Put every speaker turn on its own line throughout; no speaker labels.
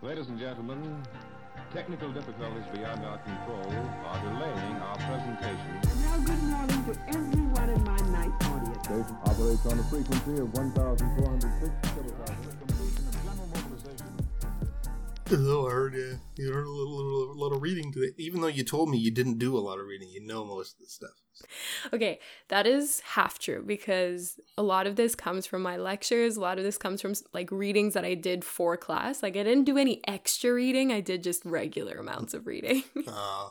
Ladies and gentlemen, technical difficulties beyond our control are delaying our presentation.
Now, good morning to everyone in my night audience.
Station operates on a frequency of 1,406 kilohertz.
Oh, I heard you. You heard a little, little, little reading today. Even though you told me you didn't do a lot of reading, you know most of the stuff.
Okay, that is half true because a lot of this comes from my lectures. A lot of this comes from like readings that I did for class. Like I didn't do any extra reading. I did just regular amounts of reading.
Uh,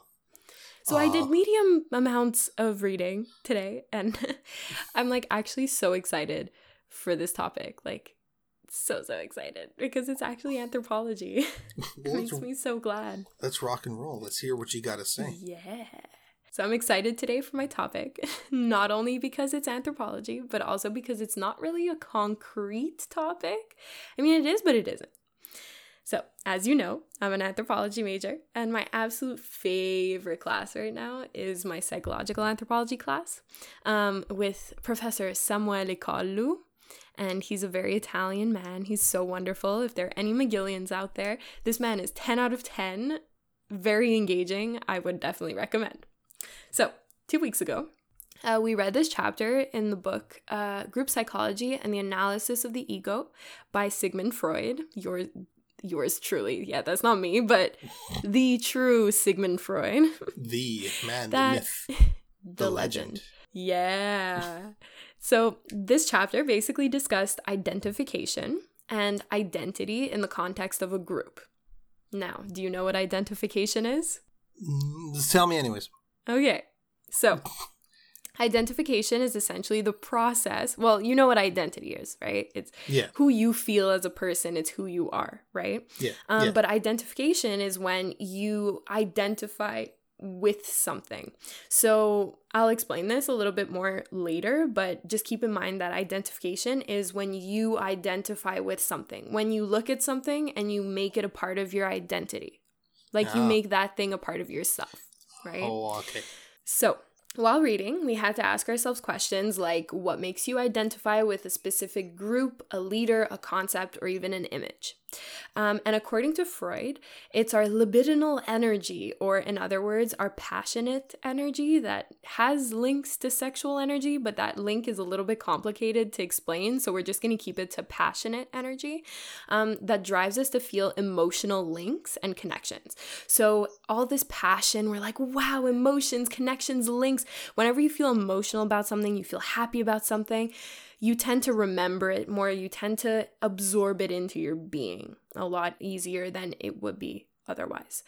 So I did medium amounts of reading today, and I'm like actually so excited for this topic. Like, so so excited because it's actually anthropology. it makes me so glad.
let's rock and roll. Let's hear what you got to say.
Yeah. So I'm excited today for my topic, not only because it's anthropology, but also because it's not really a concrete topic. I mean, it is, but it isn't. So, as you know, I'm an anthropology major, and my absolute favorite class right now is my psychological anthropology class um, with Professor Samuele Collu. And he's a very Italian man. He's so wonderful. If there are any McGillians out there, this man is 10 out of 10. Very engaging. I would definitely recommend. So, two weeks ago, uh, we read this chapter in the book uh, Group Psychology and the Analysis of the Ego by Sigmund Freud. Yours, yours truly. Yeah, that's not me, but the true Sigmund Freud.
The man,
That-
the myth,
the, legend. Yeah. So this chapter basically discussed identification and identity in the context of a group. Now, do you know what identification is?
Mm, tell me, anyways.
Okay. So, identification is essentially the process. Well, you know what identity is, right? It's
Yeah,
who you feel as a person, it's who you are, right?
yeah,
Um,
yeah.
But identification is when you identify with something. So I'll explain this a little bit more later, but just keep in mind that identification is when you identify with something. When you look at something and you make it a part of your identity. Like you
Ah.
make that thing a part of yourself, right?
Oh, okay.
So, while reading, we had to ask ourselves questions like what makes you identify with a specific group, a leader, a concept, or even an image. Um, and according to Freud, it's our libidinal energy, or in other words, our passionate energy that has links to sexual energy, but that link is a little bit complicated to explain. So we're just going to keep it to passionate energy um, that drives us to feel emotional links and connections. So all this passion, we're like, wow, emotions, connections, links. Whenever you feel emotional about something, you feel happy about something, you tend to remember it more. You tend to absorb it into your being a lot easier than it would be otherwise.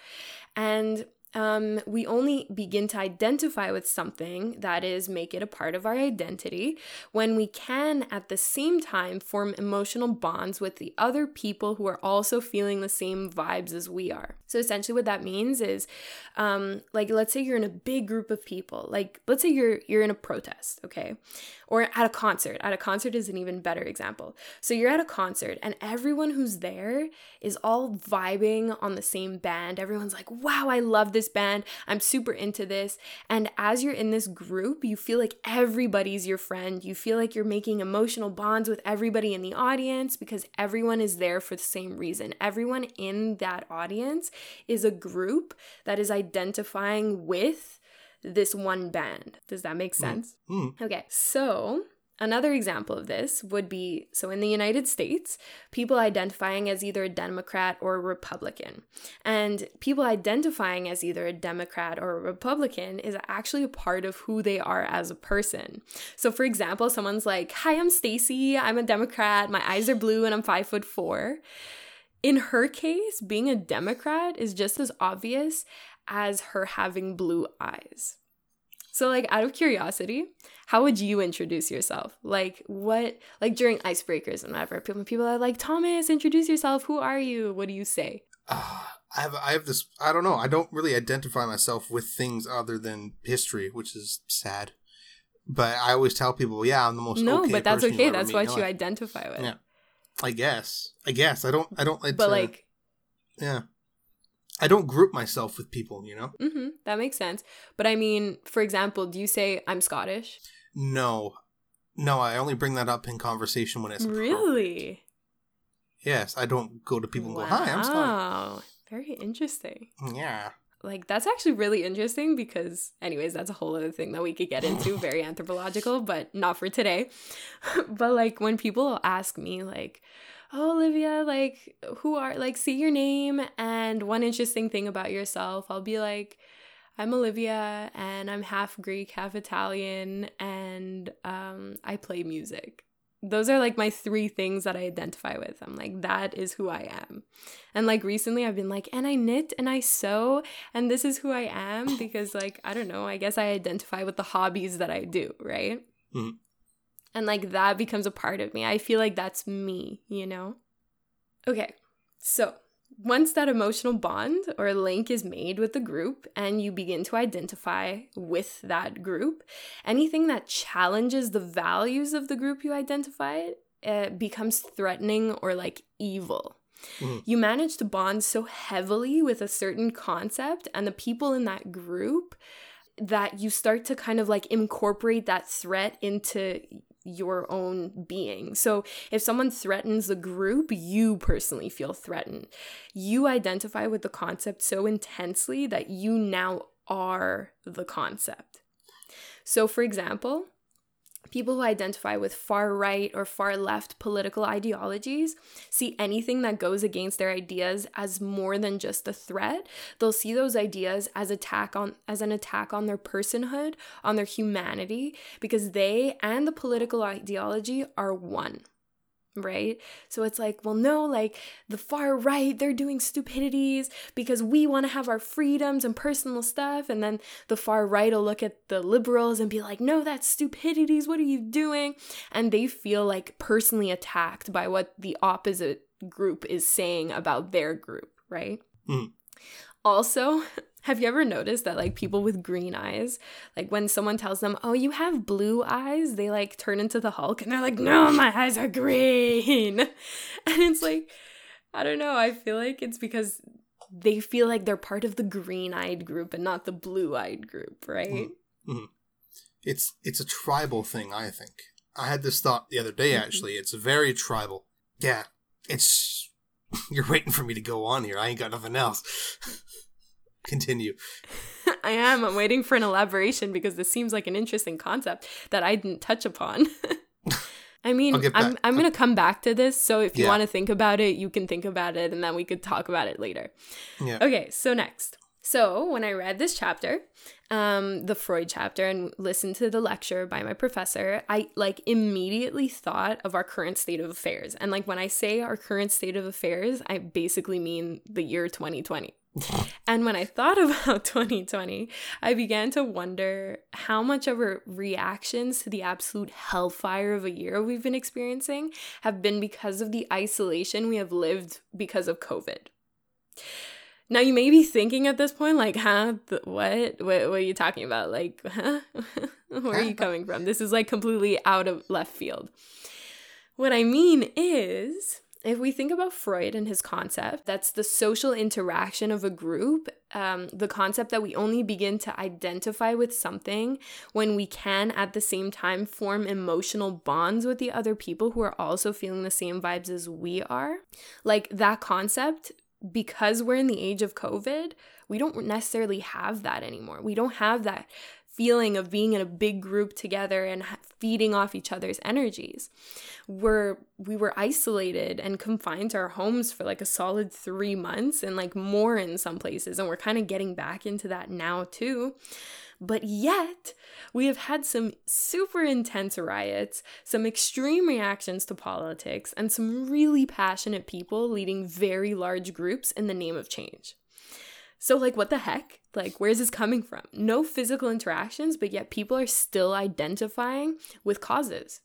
And um, we only begin to identify with something, that is, make it a part of our identity, when we can at the same time form emotional bonds with the other people who are also feeling the same vibes as we are. So essentially, what that means is, um, like, let's say you're in a big group of people, like, let's say you're you're in a protest, okay, or at a concert. At a concert is an even better example. So you're at a concert, and everyone who's there is all vibing on the same band. Everyone's like, wow, I love this band. I'm super into this. And as you're in this group, you feel like everybody's your friend. You feel like you're making emotional bonds with everybody in the audience because everyone is there for the same reason. Everyone in that audience is a group that is identifying with this one band. Does that make sense?
Mm.
Okay, so another example of this would be so in the United States, people identifying as either a Democrat or a Republican. And people identifying as either a Democrat or a Republican is actually a part of who they are as a person. So for example, someone's like, Hi, I'm Stacy, I'm a Democrat, my eyes are blue, and I'm five foot four. In her case, being a Democrat is just as obvious as her having blue eyes. So, like, out of curiosity, how would you introduce yourself? Like, what, like during icebreakers and whatever, people, people are like, Thomas, introduce yourself. Who are you? What do you say?
Uh, I have I have this I don't know I don't really identify myself with things other than history, which is sad. But I always tell people, yeah, I'm the most
no,
okay
but that's okay. That's what you identify with.
Yeah. I guess. I guess I don't. I don't. It's,
But
uh,
like,
yeah, I don't group myself with people. You know.
Mm-hmm, that makes sense. But I mean, for example, do you say I'm Scottish?
No, no. I only bring that up in conversation when it's.
Really?
Yes, I don't go to people and go, "Hi, I'm Scott."
Wow. Very interesting.
Yeah.
Like that's actually really interesting because anyways, that's a whole other thing that we could get into, very anthropological, but not for today. but like when people ask me like, "Oh, Olivia, like who are like see your name and one interesting thing about yourself." I'll be like, I'm Olivia and I'm half Greek, half Italian, and um, I play music. Those are like my three things that I identify with. I'm like, that is who I am. And like recently, I've been like, and I knit and I sew, and this is who I am because, like, I don't know, I guess I identify with the hobbies that I do, right?
Mhm.
And like that becomes a part of me. I feel like that's me, you know? Okay, so once that emotional bond or link is made with the group and you begin to identify with that group, anything that challenges the values of the group you identified uh, becomes threatening or like evil.
Mhm.
You manage to bond so heavily with a certain concept and the people in that group that you start to kind of like incorporate that threat into your own being. So if someone threatens the group, you personally feel threatened. You identify with the concept so intensely that you now are the concept. So, for example, people who identify with far right or far left political ideologies see anything that goes against their ideas as more than just a threat. They'll see those ideas as attack on as an attack on their personhood on their humanity because they and the political ideology are one right? So it's like well no like the far right they're doing stupidities because we want to have our freedoms and personal stuff. And then the far right will look at the liberals and be like no that's stupidities what are you doing? And they feel like personally attacked by what the opposite group is saying about their group right?
Mhm.
also have you ever noticed that like people with green eyes like when someone tells them oh you have blue eyes they like turn into the hulk and they're like no my eyes are green and it's like i don't know i feel like it's because they feel like they're part of the green-eyed group and not the blue-eyed group right
It's it's a tribal thing, I think. I had this thought the other day
Mhm.
actually. It's very tribal. Yeah. It's you're waiting for me to go on here. I ain't got nothing else. Continue.
i am i'm waiting for an elaboration because this seems like an interesting concept that i didn't touch upon I mean, I'm I'm gonna come back to this. So if you
Yeah.
want to think about it, you can think about it, and then we could talk about it later.
Yeah.
Okay, so next. So when I read this chapter, um, the Freud chapter, and listened to the lecture by my professor, I like immediately thought of our current state of affairs. And like when I say our current state of affairs, I basically mean the year 2020. And when I thought about 2020, I began to wonder how much of our reactions to the absolute hellfire of a year we've been experiencing have been because of the isolation we have lived because of COVID. Now you may be thinking at this point, like, huh? Th- what? what? What are you talking about? Like, huh? Where are you coming from? This is like completely out of left field. What I mean is, if we think about Freud and his concept, that's the social interaction of a group, um, the concept that we only begin to identify with something when we can at the same time form emotional bonds with the other people who are also feeling the same vibes as we are. Like that concept, because we're in the age of COVID, we don't necessarily have that anymore. We don't have that feeling of being in a big group together and feeding off each other's energies. We're we were isolated and confined to our homes for like a solid 3 months and like more in some places and we're kind of getting back into that now too. But yet, we have had some super intense riots, some extreme reactions to politics, and some really passionate people leading very large groups in the name of change. So, like, what the heck? Like, where's this coming from? No physical interactions, but yet people are still identifying with causes.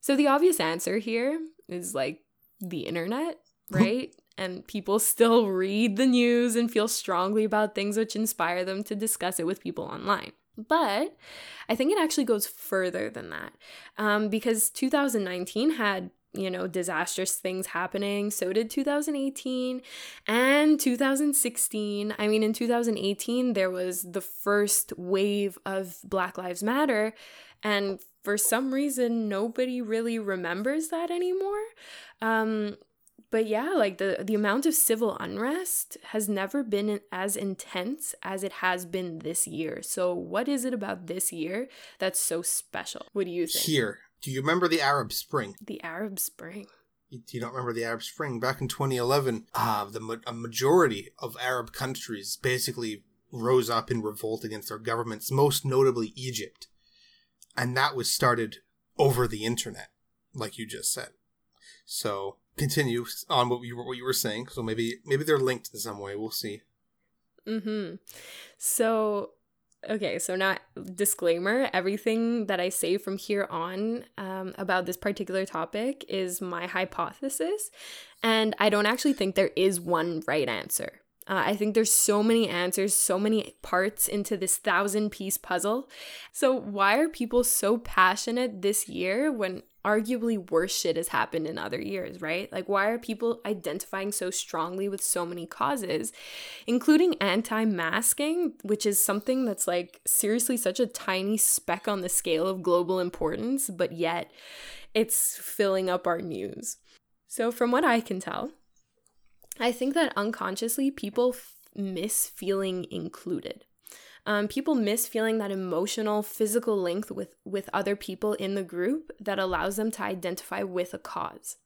So, the obvious answer here is like the internet, right? and people still read the news and feel strongly about things which inspire them to discuss it with people online. But I think it actually goes further than that um, because 2019 had you know, disastrous things happening. So did 2018 and 2016. I mean, in 2018, there was the first wave of Black Lives Matter. And for some reason, nobody really remembers that anymore. Um, but yeah, like the the amount of civil unrest has never been as intense as it has been this year. So what is it about this year that's so special? What do you think?
Here, do you remember the Arab Spring?
The Arab Spring.
You, you don't remember the Arab Spring? Back in 2011, uh, the a majority of Arab countries basically rose up in revolt against their governments, most notably Egypt. And that was started over the internet, like you just said. So continue on what you were, what you were saying. So maybe maybe they're linked in some way. We'll see.
Mm-hmm. So okay, so not disclaimer. Everything that I say from here on um, about this particular topic is my hypothesis, and I don't actually think there is one right answer. Uh, I think there's so many answers, so many parts into this thousand piece puzzle. So, why are people so passionate this year when arguably worse shit has happened in other years, right? Like, why are people identifying so strongly with so many causes, including anti masking, which is something that's like seriously such a tiny speck on the scale of global importance, but yet it's filling up our news. So, from what I can tell, I think that unconsciously people f- miss feeling included. Um, people miss feeling that emotional, physical link with, with other people in the group that allows them to identify with a cause.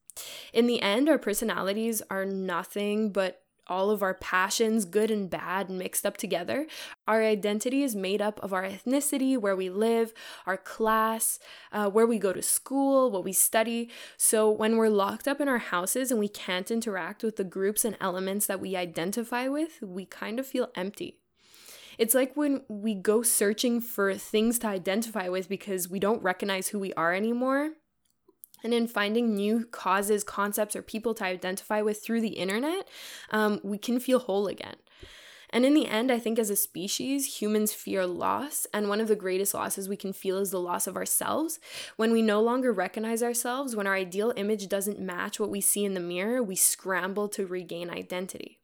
In the end, our personalities are nothing but all of our passions, good and bad, mixed up together. Our identity is made up of our ethnicity, where we live, our class, uh, where we go to school, what we study. So when we're locked up in our houses and we can't interact with the groups and elements that we identify with, we kind of feel empty. It's like when we go searching for things to identify with because we don't recognize who we are anymore and in finding new causes, concepts, or people to identify with through the internet, um, we can feel whole again. And in the end, I think as a species, humans fear loss. And one of the greatest losses we can feel is the loss of ourselves. When we no longer recognize ourselves, when our ideal image doesn't match what we see in the mirror, we scramble to regain identity.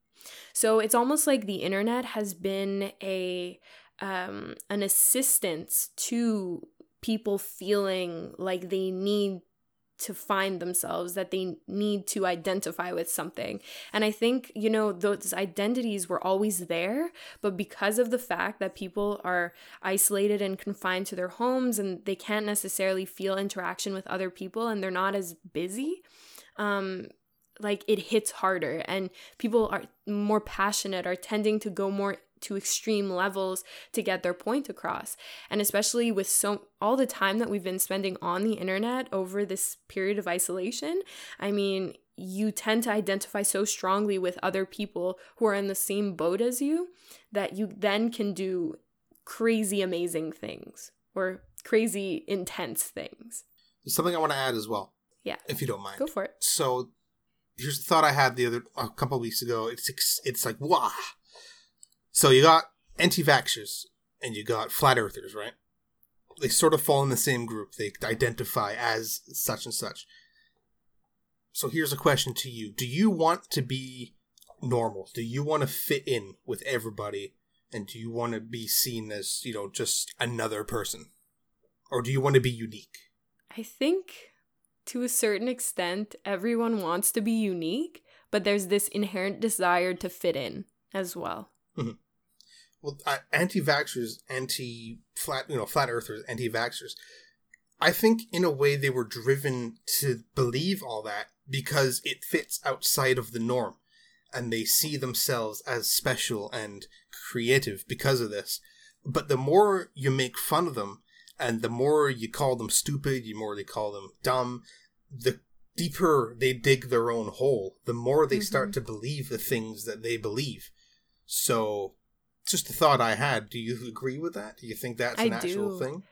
So it's almost like the internet has been a um, an assistance to people feeling like they need to find themselves, that they need to identify with something. And I think, you know, those identities were always there, but because of the fact that people are isolated and confined to their homes and they can't necessarily feel interaction with other people and they're not as busy, um, like it hits harder and people are more passionate, are tending to go more to extreme levels to get their point across. And especially with so all the time that we've been spending on the internet over this period of isolation, I mean, you tend to identify so strongly with other people who are in the same boat as you that you then can do crazy amazing things or crazy intense things.
There's something I want to add as well.
Yeah.
If you don't mind.
Go for it.
So here's the thought I had the other a couple weeks ago. It's it's like wow. So you got anti-vaxxers and you got flat earthers, right? They sort of fall in the same group. They identify as such and such. So here's a question to you. Do you want to be normal? Do you want to fit in with everybody? And do you want to be seen as, you know, just another person? Or do you want to be unique?
I think to a certain extent, everyone wants to be unique, but there's this inherent desire to fit in as well.
Mm-hmm. Well, uh, anti-vaxxers, anti-flat, you know, flat earthers, anti-vaxxers. I think in a way they were driven to believe all that because it fits outside of the norm, and they see themselves as special and creative because of this. But the more you make fun of them, and the more you call them stupid, the more they call them dumb, the deeper they dig their own hole, the more they mm-hmm. start to believe the things that they believe. So, just a thought I had. Do you agree with that? Do you think that's an I actual do. thing?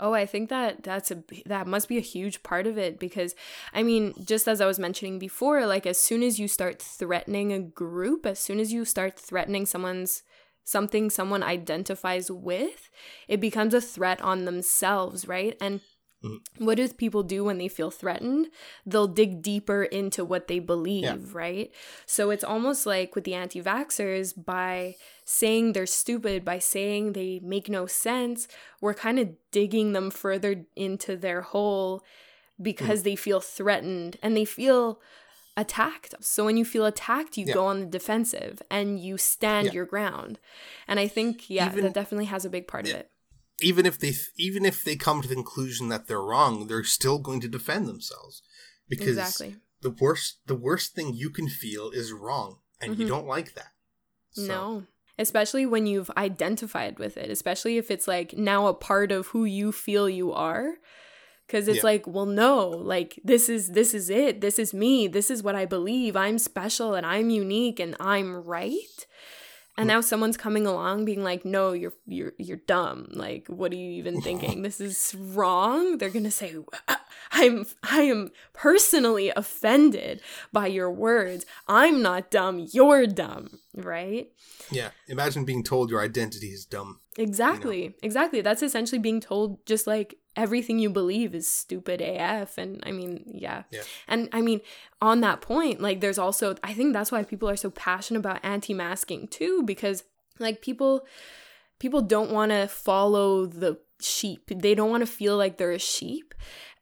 Oh, I think that that's a that must be a huge part of it because I mean, just as I was mentioning before, like as soon as you start threatening a group, as soon as you start threatening someone's something someone identifies with, it becomes a threat on themselves, right? And Mm-hmm. What do people do when they feel threatened? They'll dig deeper into what they believe, yeah. right? So it's almost like with the anti vaxxers, by saying they're stupid, by saying they make no sense, we're kind of digging them further into their hole because mm-hmm. they feel threatened and they feel attacked. So when you feel attacked, you
Yeah.
go on the defensive and you stand
Yeah.
your ground. And I think yeah,
Even-
that definitely has a big part of it.
even if they even if they come to the conclusion that they're wrong, they're still going to defend themselves because
Exactly.
the worst the worst thing you can feel is wrong, and you
Mhm.
don't like that. So,
No. Especially when you've identified with it, especially if it's like now a part of who you feel you are. Cause it's
Yeah.
like, well, no, like this is this is it. This is me. This is what I believe. I'm special and I'm unique and I'm right. And
Mm.
now someone's coming along being like, no, you're you're you're dumb. Like, what are you even thinking? This is wrong. They're gonna say, I'm I am personally offended by your words. I'm not dumb. You're dumb, right?
Yeah, imagine being told your identity is dumb.
Exactly. Exactly. That's essentially being told just like everything you believe is stupid AF. And I mean, yeah.
Yeah.
And I mean, on that point, like there's also, I think that's why people are so passionate about anti masking too, because like people, people don't want to follow the sheep. They don't want to feel like they're a sheep.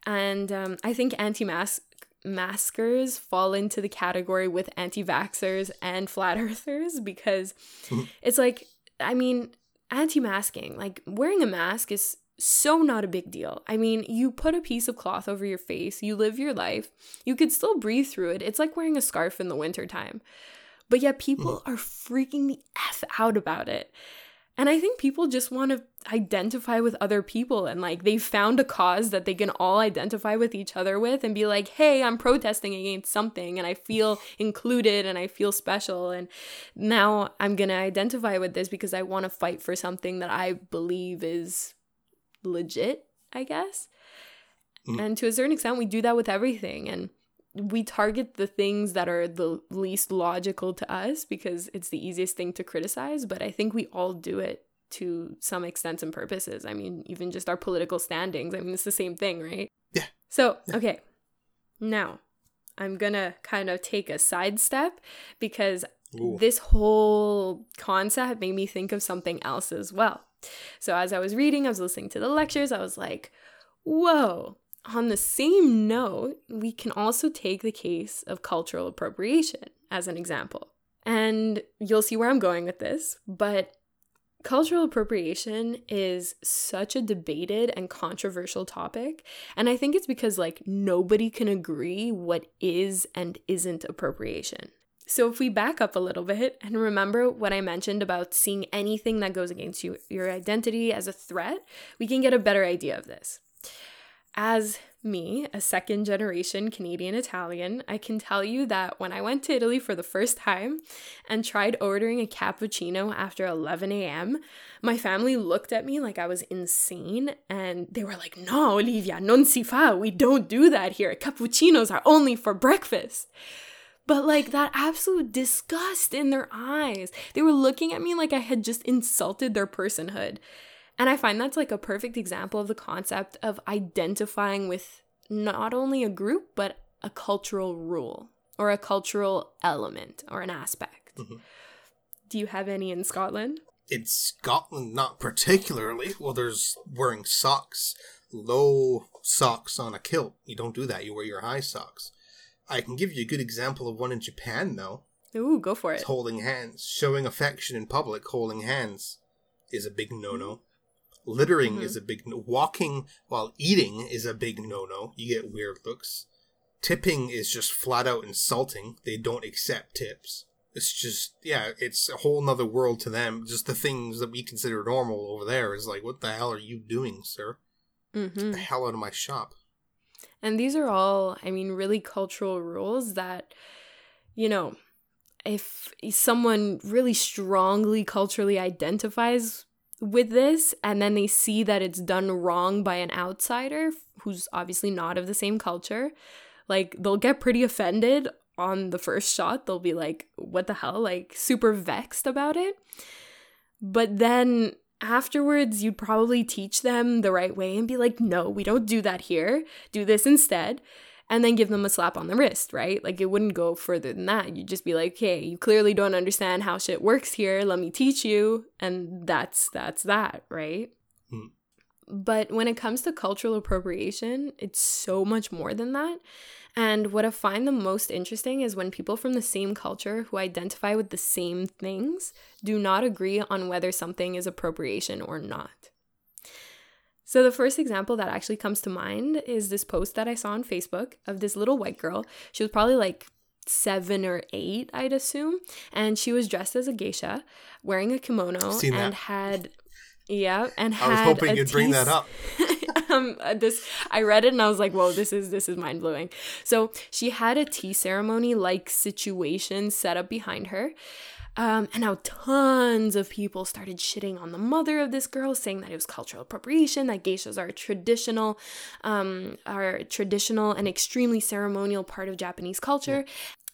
And um, I think anti mask maskers fall into the category with anti vaxxers and flat earthers because it's like, I mean, anti masking, like wearing a mask is so not a big deal. I mean, you put a piece of cloth over your face, you live your life, you could still breathe through it. It's like wearing a scarf in the wintertime. But yet people mm. are freaking the F out about it. And I think people just want to identify with other people and like they found a cause that they can all identify with each other with and be like, hey, I'm protesting against something and I feel included and I feel special. And now I'm going to identify with this because I want to fight for something that I believe is legit, I guess.
Mm.
And to a certain extent, we do that with everything. And we target the things that are the least logical to us because it's the easiest thing to criticize. But I think we all do it to some extents and purposes. I mean, even just our political standings. I mean, it's the same thing, right?
Yeah.
So, okay. Now, I'm going to kind of take a sidestep because
Ooh.
this whole concept made me think of something else as well. So, as I was reading, I was listening to the lectures, I was like, whoa. On the same note, we can also take the case of cultural appropriation as an example. And you'll see where I'm going with this, but cultural appropriation is such a debated and controversial topic. And I think it's because, like, nobody can agree what is and isn't appropriation. So, if we back up a little bit and remember what I mentioned about seeing anything that goes against you, your identity as a threat, we can get a better idea of this. As me, a second generation Canadian Italian, I can tell you that when I went to Italy for the first time and tried ordering a cappuccino after 11 a.m., my family looked at me like I was insane and they were like, No, Olivia, non si fa. We don't do that here. Cappuccinos are only for breakfast. But like that absolute disgust in their eyes. They were looking at me like I had just insulted their personhood. And I find that's like a perfect example of the concept of identifying with not only a group, but a cultural rule or a cultural element or an aspect.
Mhm.
Do you have any in Scotland?
In Scotland, not particularly. Well, there's wearing socks, low socks on a kilt. You don't do that. You wear your high socks. I can give you a good example of one in Japan, though.
Ooh, go for it.
It's holding hands. Showing affection in public, holding hands, is a big no-no. Littering
Mhm.
is a big no. Walking while eating is a big no-no. You get weird looks. Tipping is just flat out insulting. They don't accept tips. It's just yeah, it's a whole nother world to them. Just the things that we consider normal over there is like, what the hell are you doing, sir?
hmm
The hell out of my shop.
And these are all, I mean, really cultural rules that, you know, if someone really strongly culturally identifies with this and then they see that it's done wrong by an outsider who's obviously not of the same culture, like they'll get pretty offended on the first shot. They'll be like, what the hell? Like super vexed about it. But then afterwards, you'd probably teach them the right way and be like, no, we don't do that here. Do this instead. And then give them a slap on the wrist, right? Like it wouldn't go further than that. You'd just be like, hey, you clearly don't understand how shit works here. Let me teach you. And that's that's that, right?
Hmm.
But when it comes to cultural appropriation, it's so much more than that. And what I find the most interesting is when people from the same culture who identify with the same things do not agree on whether something is appropriation or not. So, the first example that actually comes to mind is this post that I saw on Facebook of this little white girl. She was probably like seven or eight, I'd assume. And she was dressed as a geisha, wearing a kimono,
that.
and had. Yeah, and
I was hoping you'd bring that up.
um, uh, this I read it and I was like, "Whoa, this is this is mind blowing." So she had a tea ceremony like situation set up behind her. Um, and now tons of people started shitting on the mother of this girl, saying that it was cultural appropriation, that geishas are a traditional, um, are traditional and extremely ceremonial part of Japanese culture.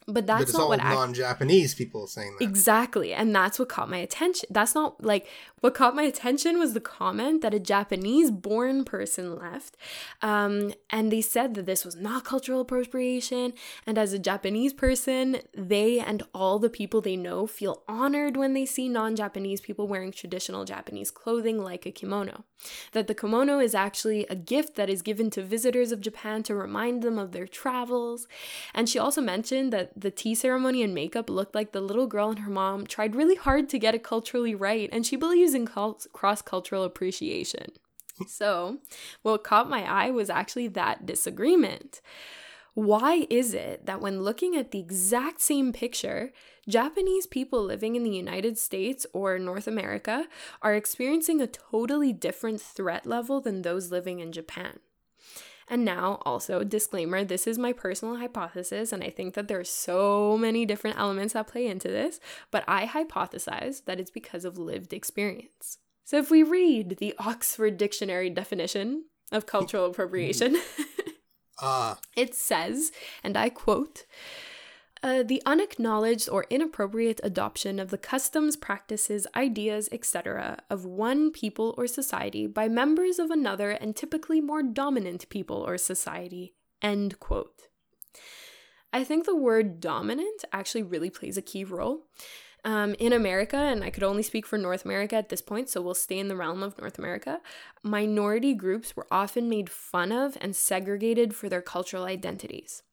But that's
but it's
not
all
what
non-Japanese people saying that.
Exactly. And that's what caught my attention. That's not like what caught my attention was the comment that a Japanese born person left. Um, and they said that this was not cultural appropriation. And as a Japanese person, they and all the people they know feel honored when they see non Japanese people wearing traditional Japanese clothing like a kimono. That the kimono is actually a gift that is given to visitors of Japan to remind them of their travels. And she also mentioned that the tea ceremony and makeup looked like the little girl and her mom tried really hard to get it culturally right, and she believes cult- cross cultural appreciation. so, what caught my eye was actually that disagreement. Why is it that when looking at the exact same picture, Japanese people living in the United States or North America are experiencing a totally different threat level than those living in Japan? And now, also, disclaimer this is my personal hypothesis, and I think that there are so many different elements that play into this, but I hypothesize that it's because of lived experience. So, if we read the Oxford Dictionary definition of cultural appropriation,
Ah,
it says, and I quote, uh, the unacknowledged or inappropriate adoption of the customs, practices, ideas, etc., of one people or society by members of another and typically more dominant people or society. End quote. I think the word dominant actually really plays a key role. Um, in America, and I could only speak for North America at this point, so we'll stay in the realm of North America, minority groups were often made fun of and segregated for their cultural identities.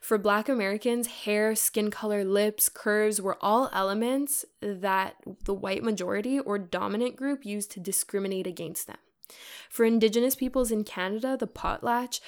For Black Americans, hair, skin color, lips, curves were all elements that the white majority or dominant group used to discriminate against them. For Indigenous peoples in Canada, the potlatch,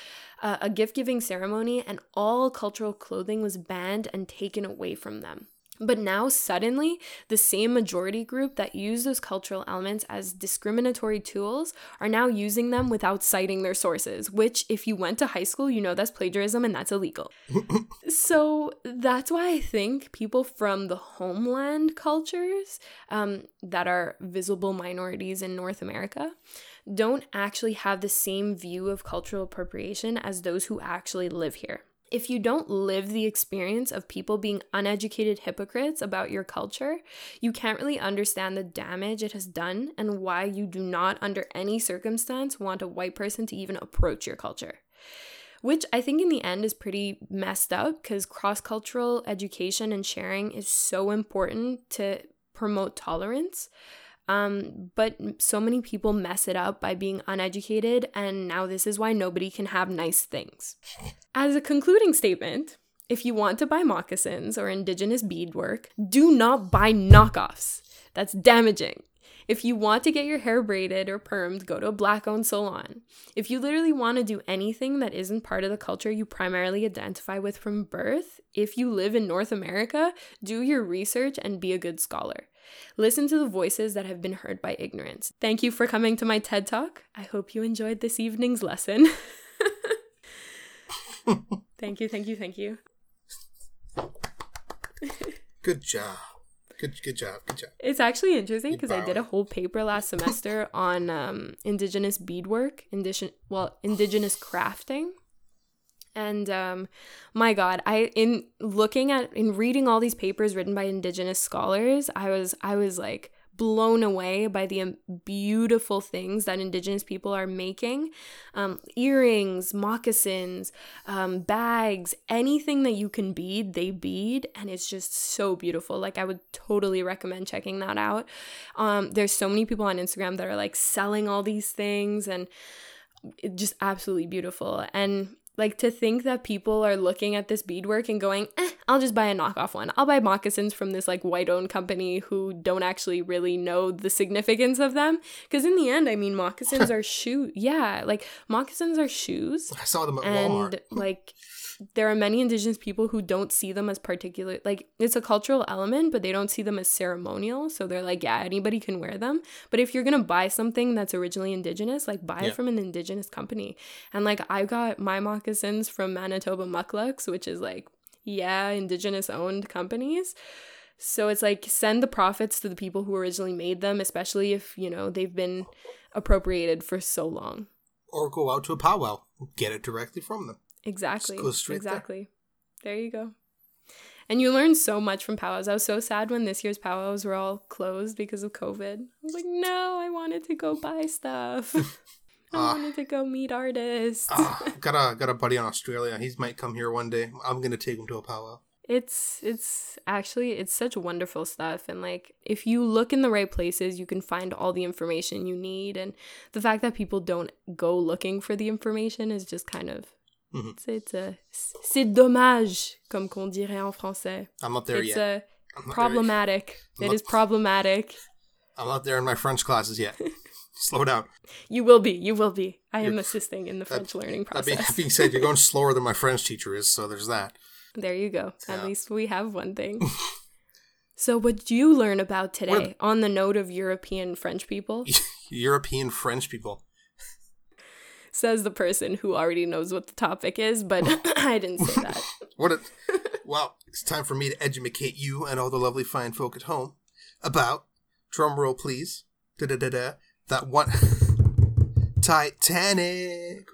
uh, a gift giving ceremony, and all cultural clothing was banned and taken away from them. But now, suddenly, the same majority group that used those cultural elements as discriminatory tools are now using them without citing their sources, which, if you went to high school, you know that's plagiarism and that's illegal. so that's why I think people from the homeland cultures um, that are visible minorities in North America don't actually have the same view of cultural appropriation as those who actually live here if you don't live the experience of people being uneducated hypocrites about your culture, you can't really understand the damage it has done and why you do not, under any circumstance, want a white person to even approach your culture. Which I think in the end is pretty messed up because cross cultural education and sharing is so important to promote tolerance. Um, but so many people mess it up by being uneducated, and now this is why nobody can have nice things. As a concluding statement, if you want to buy moccasins or indigenous beadwork, do not buy knockoffs. That's damaging. If you want to get your hair braided or permed, go to a black owned salon. If you literally want to do anything that isn't part of the culture you primarily identify with from birth, if you live in North America, do your research and be a good scholar. Listen to the voices that have been heard by ignorance. Thank you for coming to my TED Talk. I hope you enjoyed this evening's lesson. thank you, thank you, thank you.
good job. Good, good job. Good job.
It's actually interesting because I did a whole paper last semester on um, indigenous beadwork, indigenous well, indigenous crafting, and um, my God, I in looking at in reading all these papers written by indigenous scholars, I was I was like blown away by the um, beautiful things that indigenous people are making. Um, earrings moccasins um, bags anything that you can bead they bead and it's just so beautiful. Like i would totally recommend checking that out. Um, there's so many people on instagram that are like selling all these things and just absolutely beautiful. And Like to think that people are looking at this beadwork and going, eh, I'll just buy a knockoff one. I'll buy moccasins from this like white owned company who don't actually really know the significance of them. Because in the end, I mean, moccasins are shoes. Yeah, like moccasins are shoes.
I saw them at
And
Walmart.
like, there are many indigenous people who don't see them as particular like it's a cultural element but they don't see them as ceremonial. So they're like yeah anybody can wear them. But if you're gonna buy something that's originally indigenous like buy
Yeah.
it from an indigenous company. And like i got my moccasins from Manitobah Mukluks which is like yeah indigenous owned companies. So it's like send the profits to the people who originally made them especially if you know they've been appropriated for so long.
Or go out to a powwow, get it directly from them.
Exactly.
straight there.
exactly. There. you go. And you learn so much from powwows. I was so sad when this year's powwows were all closed because of COVID. I was like, no, I wanted to go buy stuff. I
Ah.
wanted to go meet artists.
Ah, got a got a buddy in Australia. He might come here one day. I'm gonna take him to a powwow.
It's it's actually it's such wonderful stuff and like if you look in the right places you can find all the information you need and the fact that people don't go looking for the information is just kind of It's, it's a c'est dommage comme qu'on dirait en français.
I'm not there
it's
yet.
a
I'm not there-
problematic. It
not-
is problematic.
I'm not there in my French classes yet. Slow down.
You will be. You will be. I am
You're-
assisting in the
that-
French learning
That being,
process.
being said, you're going slower than my French teacher is, so there's that.
There you go.
Yeah.
At least we have one thing. so, what did you learn about today
What-
on the note of European French people?
European French people.
Says the person who already knows what the topic is, but I didn't say that.
What? A, well, it's time for me to educate you and all the lovely fine folk at home about drum roll, please. Da da da da. That one. Titanic.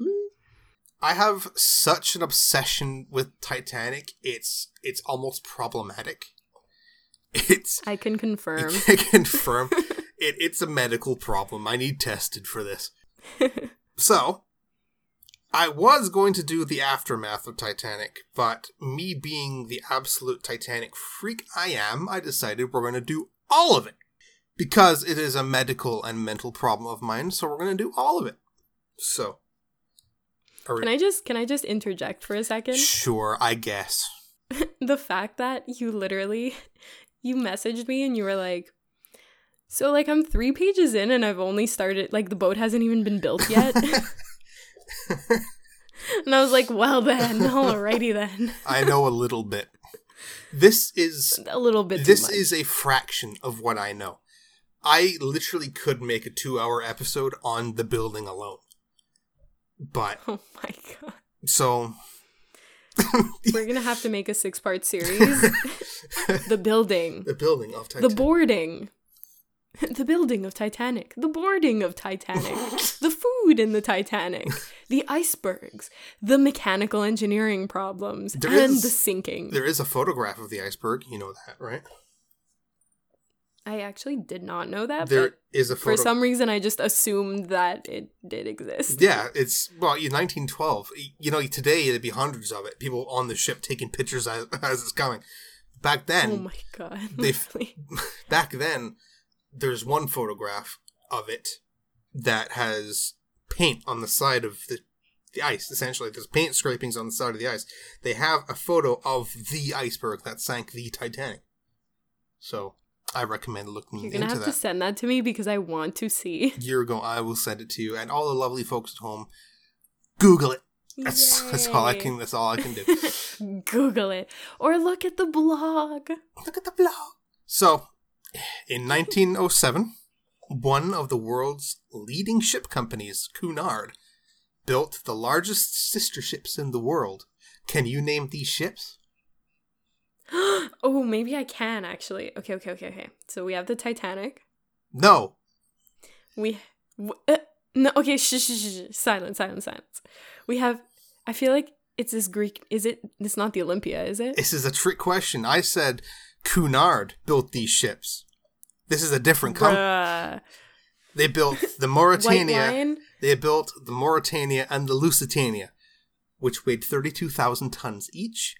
I have such an obsession with Titanic. It's it's almost problematic. It's
I can confirm.
I can confirm it, it's a medical problem. I need tested for this. so, I was going to do the aftermath of Titanic, but me being the absolute Titanic freak I am, I decided we're going to do all of it. Because it is a medical and mental problem of mine, so we're going to do all of it. So, we-
Can I just can I just interject for a second?
sure, I guess.
the fact that you literally you messaged me and you were like so like i'm three pages in and i've only started like the boat hasn't even been built yet and i was like well then alrighty then
I know a little bit. This is
a little bit
this is a fraction of what I know. I literally could make a two hour episode on the building alone. But,
oh my god
so.
we're gonna have to make a six part series the building
the building of
the boarding the building of titanic the boarding of titanic the food in the titanic the icebergs the mechanical engineering problems
There
and
is-
the sinking
there is a photograph of the iceberg. You know that, right?
i actually did not know that
There
but
is a
for some reason i just assumed that it did exist
Yeah, it's well, in 1912. You know, today there'd be hundreds of it. People on the ship taking pictures as, as it's coming. Back then,
oh my god
they-
really?
back then, there's one photograph of it that has paint on the side of the the ice. Essentially, there's paint scrapings on the side of the ice. They have a photo of the iceberg that sank the Titanic. So, I recommend looking
you're gonna
into
have
that.
to send that to me because i want to see
Year ago, I will send it to you, and all the lovely folks at home, Google it. That's that's all I can. That's all I can do.
google it or look at the blog
Look at the blog. So, in 1907, one of the world's leading ship companies, Cunard, built the largest sister ships in the world. Can you name these ships?
oh, maybe I can actually. Okay, okay, okay, okay. So we have the Titanic.
No.
We w- uh, no. Okay, shh, shh, shh, shh. Silence, silence, silence. We have. I feel like it's this Greek. Is it? It's not the Olympia, is it?
This is a trick question. I said Cunard built these ships. This is a different company. They built the
Mauretania.
They built the Mauretania and the Lusitania, which weighed 32,000 tons each.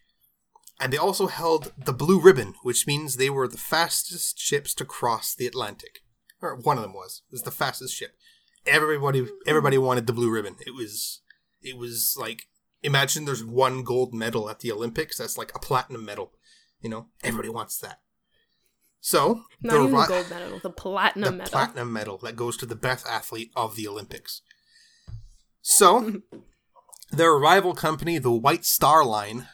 And they also held the Blue Ribbon, which means they were the fastest ships to cross the Atlantic. Or one of them was. It was the fastest ship. Everybody everybody wanted the Blue Ribbon. It was it was like imagine there's one gold medal at the Olympics that's like a platinum medal. You know, everybody wants that. So
Not
the
even
ri-
gold medal, the platinum
the
medal.
platinum medal that goes to the best athlete of the Olympics. So, their rival company, the White Star Line,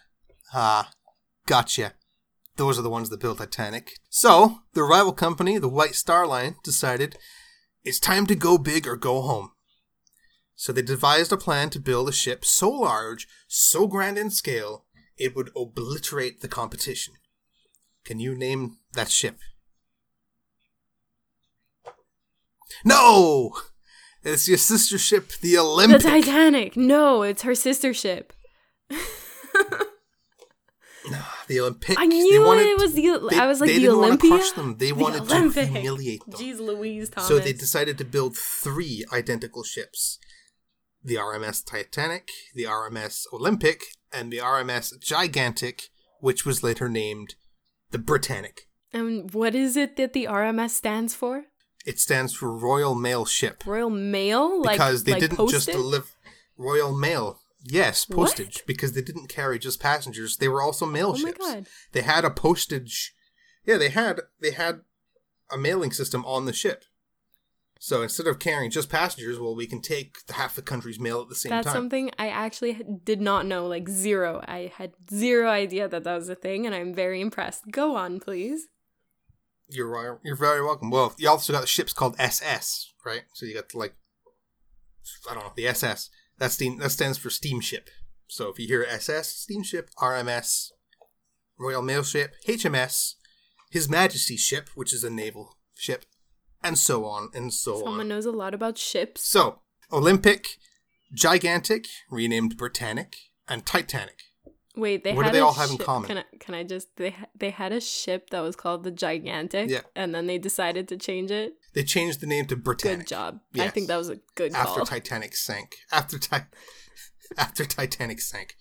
ah, gotcha. Those are the ones that built Titanic. So, the rival company, the White Star Line, decided it's time to go big or go home. So they devised a plan to build a ship so large, so grand in scale, it would obliterate the competition. Can you name that ship? No! It's your sister ship, the Olympic.
the Titanic. No, it's her sister ship.
the Olympic.
I knew
wanted-
it was the.
they-
I was like
they
the
didn't wanna crush them. They
The
wanted to
Olympic.
humiliate them.
Jeez, Louise Thomas.
So they decided to build three identical ships the RMS Titanic, the RMS Olympic, and the RMS Gigantic, which was later named the Britannic.
And what is it that the RMS stands for?
It stands for Royal Mail Ship
Royal Mail, like
because they
like
didn't just
postage?
deliver Royal Mail. Yes,
What?
postage because they didn't carry just passengers; they were also mail
Oh my
ships.
God.
They had a postage. Yeah, they had they had a mailing system on the ship. So instead of carrying just passengers, well, we can take half the country's mail at the same
That's
time.
That's something I actually did not know, like zero. I had zero idea that that was a thing, and I'm very impressed. Go on, please.
You're. You're very welcome. Well, you also got ships called SS, right? So you got like, I don't know, the SS. That's the that stands for steamship. So if you hear SS, steamship, RMS, Royal Mail Ship, HMS, His Majesty's ship, which is a naval ship, and so on and so
Someone
on.
Someone knows a lot about ships.
So Olympic, Gigantic, renamed Britannic, and Titanic.
Wait, they
What do they
a
all have in common?
Can I, can I just they they had a ship that was called the Gigantic,
Yeah.
and then they decided to change it.
They changed the name to Britannic.
Good job. I think that was a good
after
call.
Titanic sank. After ti- after Titanic sank,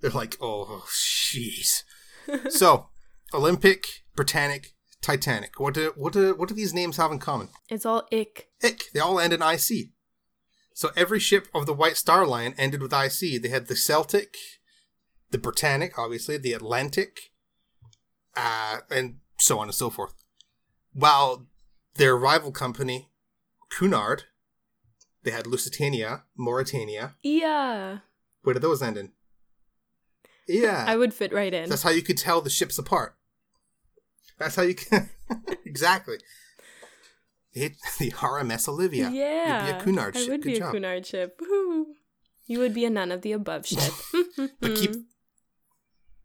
they're like, oh, jeez. so, Olympic, Britannic, Titanic. What do what do what do these names have in common?
it's all ick.
Ick. They all end in IC. So every ship of the White Star Line ended with IC. They had the Celtic, the Britannic, obviously, the Atlantic, uh, and so on and so forth. While their rival company, Cunard, they had Lusitania, Mauretania.
Yeah,
Where did those end in? Yeah.
I would fit right in.
That's how you could tell the ships apart. That's how you can. exactly. It, the RMS Olivia.
Yeah,
You'd be a Cunard ship.
I would
Good
be
job.
a Cunard ship. Woohoo. You would be a none of the above ship.
But keep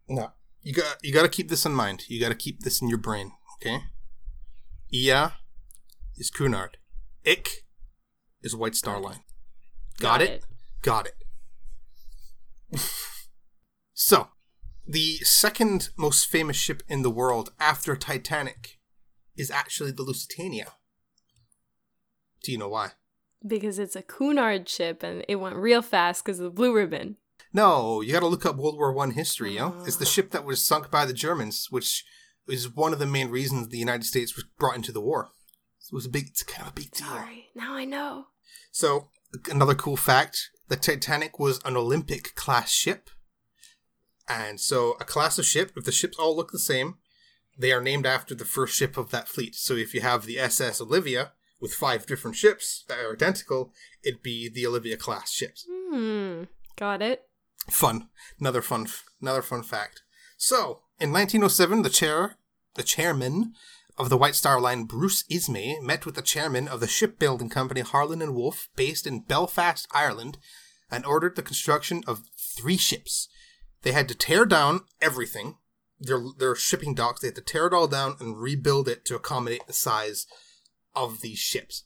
no. You got you got to keep this in mind. You got to keep this in your brain. Okay. Ia is Cunard. Ick is White Star Line. Got, it? Got it. so, the second most famous ship in the world after Titanic is actually the Lusitania. Do you know why?
Because it's a Cunard ship and it went real fast because of the blue ribbon.
No, you got to look up World War One history. You know, it's the ah. ship that was sunk by the Germans, which is one of the main reasons the United States was brought into the war. So it was a big, it's kind of a big deal.
Sorry, now I know.
So another cool fact: the Titanic was an Olympic class ship, and so a class of ship. If the ships all look the same, they are named after the first ship of that fleet. So if you have the SS Olivia with five different ships that are identical, it'd be the Olivia class ships.
Hmm, got it.
Fun. Another fun. Another fun fact. So, in 1907, the chair, the chairman of the White Star Line, Bruce Ismay, met with the chairman of the shipbuilding company Harland and Wolff, based in Belfast, Ireland, and ordered the construction of three ships. They had to tear down everything. Their their shipping docks. They had to tear it all down and rebuild it to accommodate the size of these ships.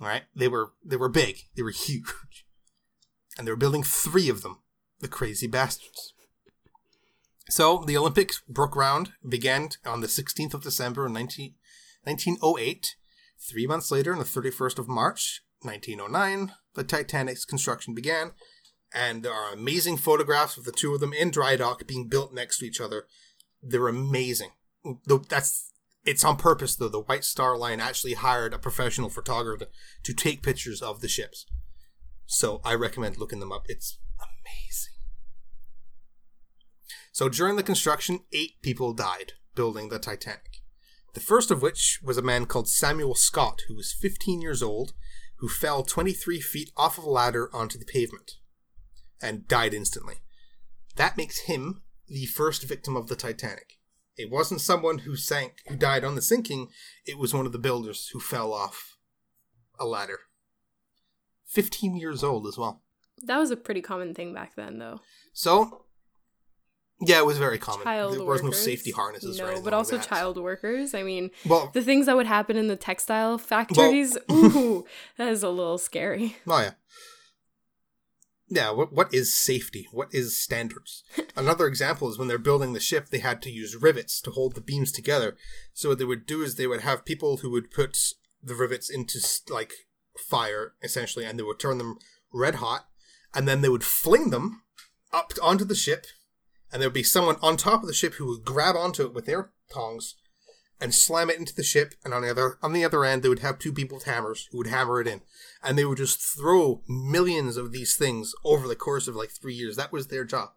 All right, they were they were big. They were huge, and they were building three of them. The crazy bastards. So the Olympics broke ground, began on the 16th of December in 19, 1908. Three months later, on the 31st of March 1909, the Titanic's construction began, and there are amazing photographs of the two of them in dry dock being built next to each other. They're amazing. That's it's on purpose though. The White Star Line actually hired a professional photographer to take pictures of the ships. So I recommend looking them up. It's Amazing. So during the construction, eight people died building the Titanic. The first of which was a man called Samuel Scott, who was 15 years old, who fell 23 feet off of a ladder onto the pavement and died instantly. That makes him the first victim of the Titanic. It wasn't someone who sank, who died on the sinking, it was one of the builders who fell off a ladder. 15 years old as well.
That was a pretty common thing back then, though.
So, yeah, it was very common.
Child
there was no
workers.
safety harnesses.
No, but also child workers. I mean,
Well,
the things that would happen in the textile factories. ooh, that is a little scary.
oh yeah, yeah. What what is safety? What is standards? Another example is when they're building the ship, they had to use rivets to hold the beams together. So what they would do is they would have people who would put the rivets into like fire essentially, and they would turn them red hot, and then they would fling them up onto the ship, and there would be someone on top of the ship who would grab onto it with their tongs and slam it into the ship, and on the other on the other end they would have two people with hammers who would hammer it in, and they would just throw millions of these things over the course of like three years. That was their job.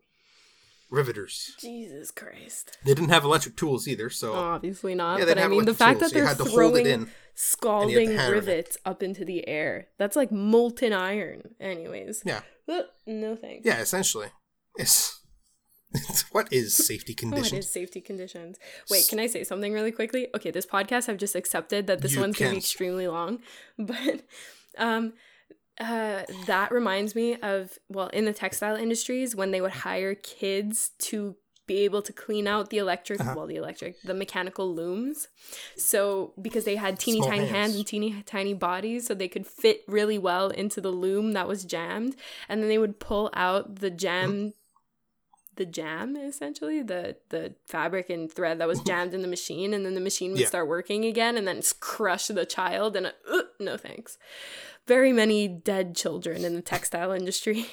Riveters.
Jesus Christ.
They didn't have electric tools either, so
Obviously not.
Yeah,
but I mean, the fact
tools,
that they're
had to hold it
throwing
in,
scalding rivets up into the air. That's like molten iron. Anyways.
yeah,
no thanks.
yeah. Essentially, it's what is safety conditions?
is safety conditions. Wait, can I say something really quickly? Okay, this podcast I've just accepted that this
You
one's gonna be extremely long, but um, uh, that reminds me of well, in the textile industries when they would hire kids to be able to clean out the electric,
Uh-huh.
well, the electric, the mechanical looms. So because they had teeny
Small
tiny hands.
hands.
and teeny tiny bodies, so they could fit really well into the loom that was jammed, and then they would pull out the jam the jam essentially the the fabric and thread that was jammed in the machine and then the machine would
Yeah.
start working again and then crush the child and uh, no thanks very many dead children in the textile industry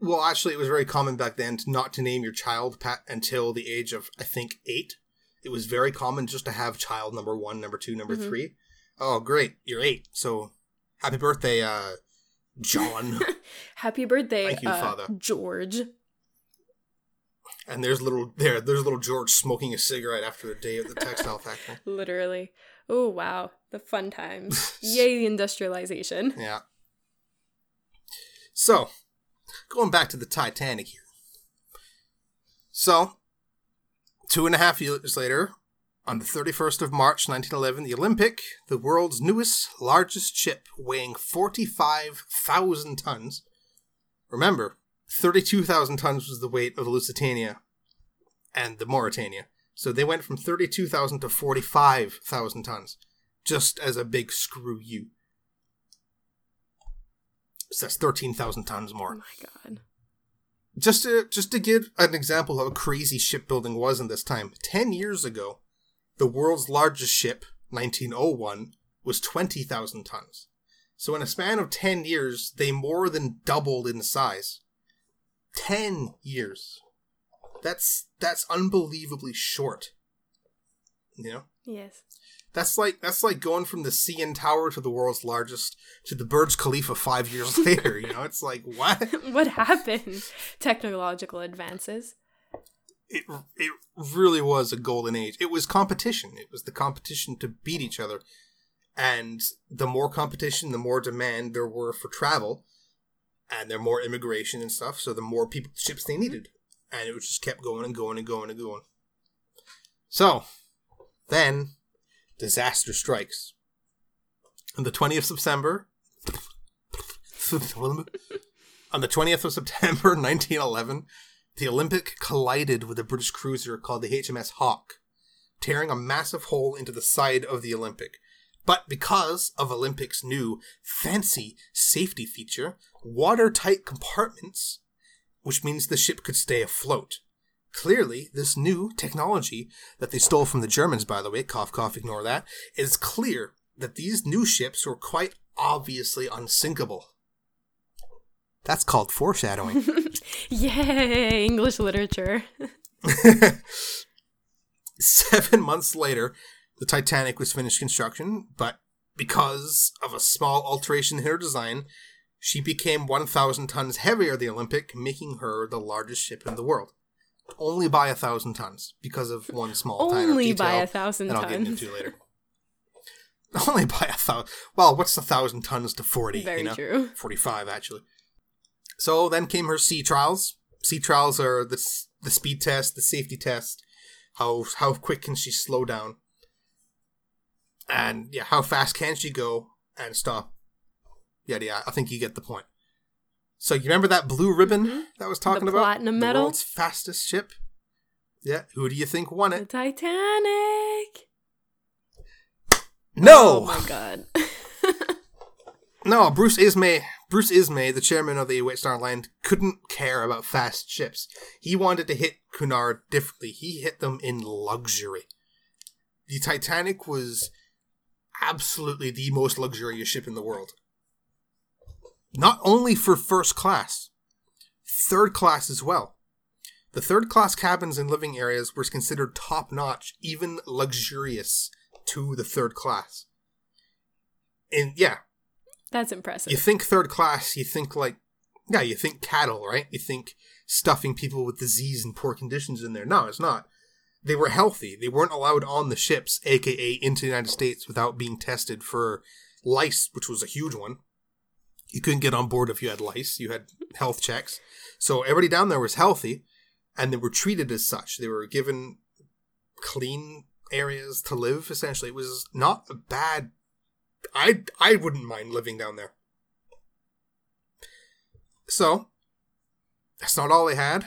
Well, actually, it was very common back then to not to name your child pat until the age of I think eight. It was very common just to have child number one, number two, number
Mhm.
three. Oh, great, you're eight. So, happy birthday, uh, John.
happy birthday
Thank you,
uh,
Father.
george
and there's little there, there's little George smoking a cigarette after the day at the textile factory.
literally oh wow the fun times yay the industrialization
Yeah. So, going back to the Titanic here. So, two and a half years later, on the 31st of March 1911, the Olympic, the world's newest, largest ship, weighing 45,000 tons. Remember, 32,000 tons was the weight of the Lusitania and the Mauretania. So they went from 32,000 to 45,000 tons, just as a big screw you. So that's 13,000 tons more.
oh my god
Just to just to give an example of how crazy shipbuilding was in this time. 10 years ago, the world's largest ship, 1901, was 20,000 tons. So in a span of 10 years, they more than doubled in size. 10 years. That's that's unbelievably short. You know?
yes
That's like that's like going from the CN Tower to the world's largest to the Burj Khalifa 5 years later, you know? It's like what?
what happened technological advances
it it really was a golden age. It was competition. It was the competition to beat each other. And the more competition, the more demand there were for travel, and there more immigration and stuff. So the more people ships they mm-hmm. needed, and it just kept going and going and going and going. So then, disaster strikes. On the twentieth of September, on the twentieth of September, nineteen eleven, the Olympic collided with a British cruiser called the HMS Hawk, tearing a massive hole into the side of the Olympic. But because of Olympic's new fancy safety feature, watertight compartments, which means the ship could stay afloat. Clearly, this new technology that they stole from the Germans, by the way, cough, cough, ignore that, is clear that these new ships were quite obviously unsinkable. That's called foreshadowing.
yay english literature
Seven months later, the Titanic was finished construction, but because of a small alteration in her design, She became 1,000 tons heavier than the Olympic, making her the largest ship in the world. Only by a thousand tons because of one small
Only
detail
by a thousand
that I'll get into later. Only by a thousand. Well, what's a thousand tons to forty?
Very
you know?
true.
Forty-five, actually. So then came her sea trials. Sea trials are the the speed test, the safety test. How how quick can she slow down? And yeah, how fast can she go and stop? Yeah, yeah. I think you get the point. So you remember that blue ribbon that I was talking about?
Mm-hmm. platinum
the
medal?
world's fastest ship. Yeah. Who do you think won
The
it?
Titanic.
No.
Oh my god.
No, Bruce Ismay, Bruce Ismay, the chairman of the White Star Line, couldn't care about fast ships. He wanted to hit Cunard differently. He hit them in luxury. The Titanic was absolutely the most luxurious ship in the world. Not only for first class, third class as well. The third class cabins and living areas were considered top notch, even luxurious to the third class. And yeah,
That's impressive.
you think third class, you think like, yeah, you think cattle, right? You think stuffing people with disease and poor conditions in there. No, it's not. They were healthy. They weren't allowed on the ships, aka into the United States, without being tested for lice, which was a huge one. You couldn't get on board if you had lice. You had health checks. So everybody down there was healthy, and they were treated as such. They were given clean areas to live. Essentially, it was not a bad I I wouldn't mind living down there. So, that's not all they had.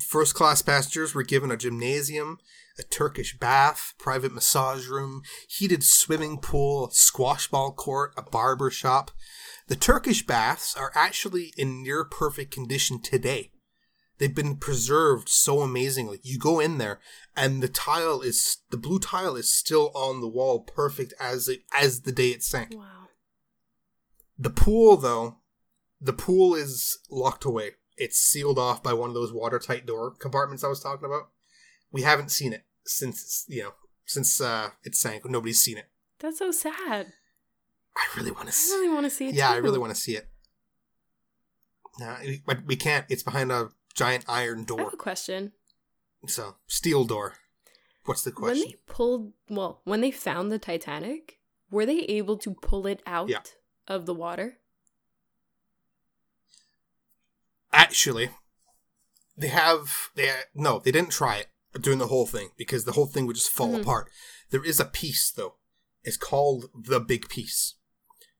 First class passengers were given a gymnasium, a Turkish bath, private massage room, heated swimming pool, squash ball court, a barber shop. The Turkish baths are actually in near perfect condition today. They've been preserved so amazingly. You go in there and the tile is the blue tile is still on the wall perfect as it as the day it sank.
wow.
The pool though, the pool is locked away. It's sealed off by one of those watertight door compartments I was talking about. We haven't seen it since you know, since uh it sank. Nobody's seen it.
That's so sad.
I really want to
I
see
really want to see it.
Yeah, I really want to see it. Nah, we- but we can't. It's behind a giant iron door.
I have a question.
So, steel door. What's the question?
When they pulled, well, when they found the Titanic, were they able to pull it out
Yeah.
of the water?
Actually, they have. They no, they didn't try it doing the whole thing because the whole thing would just fall
Mhm.
apart. There is a piece though. It's called the big piece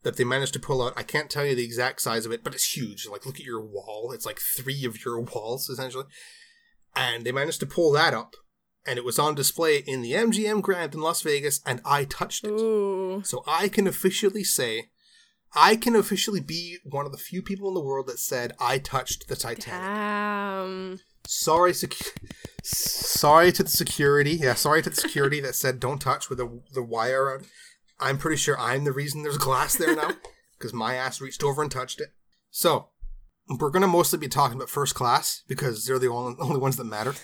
that they managed to pull out. I can't tell you the exact size of it, but it's huge. Like look at your wall. It's like three of your walls essentially, and they managed to pull that up, and it was on display in the MGM Grand in Las Vegas, and I touched it.
Ooh.
So I can officially say, I can officially be one of the few people in the world that said I touched the Titanic.
Damn.
Sorry, secu- sorry to the security. Yeah, sorry to the security that said don't touch with the the wire around. I'm pretty sure I'm the reason there's glass there now because my ass reached over and touched it. So we're gonna mostly be talking about first class because they're the only only ones that matter.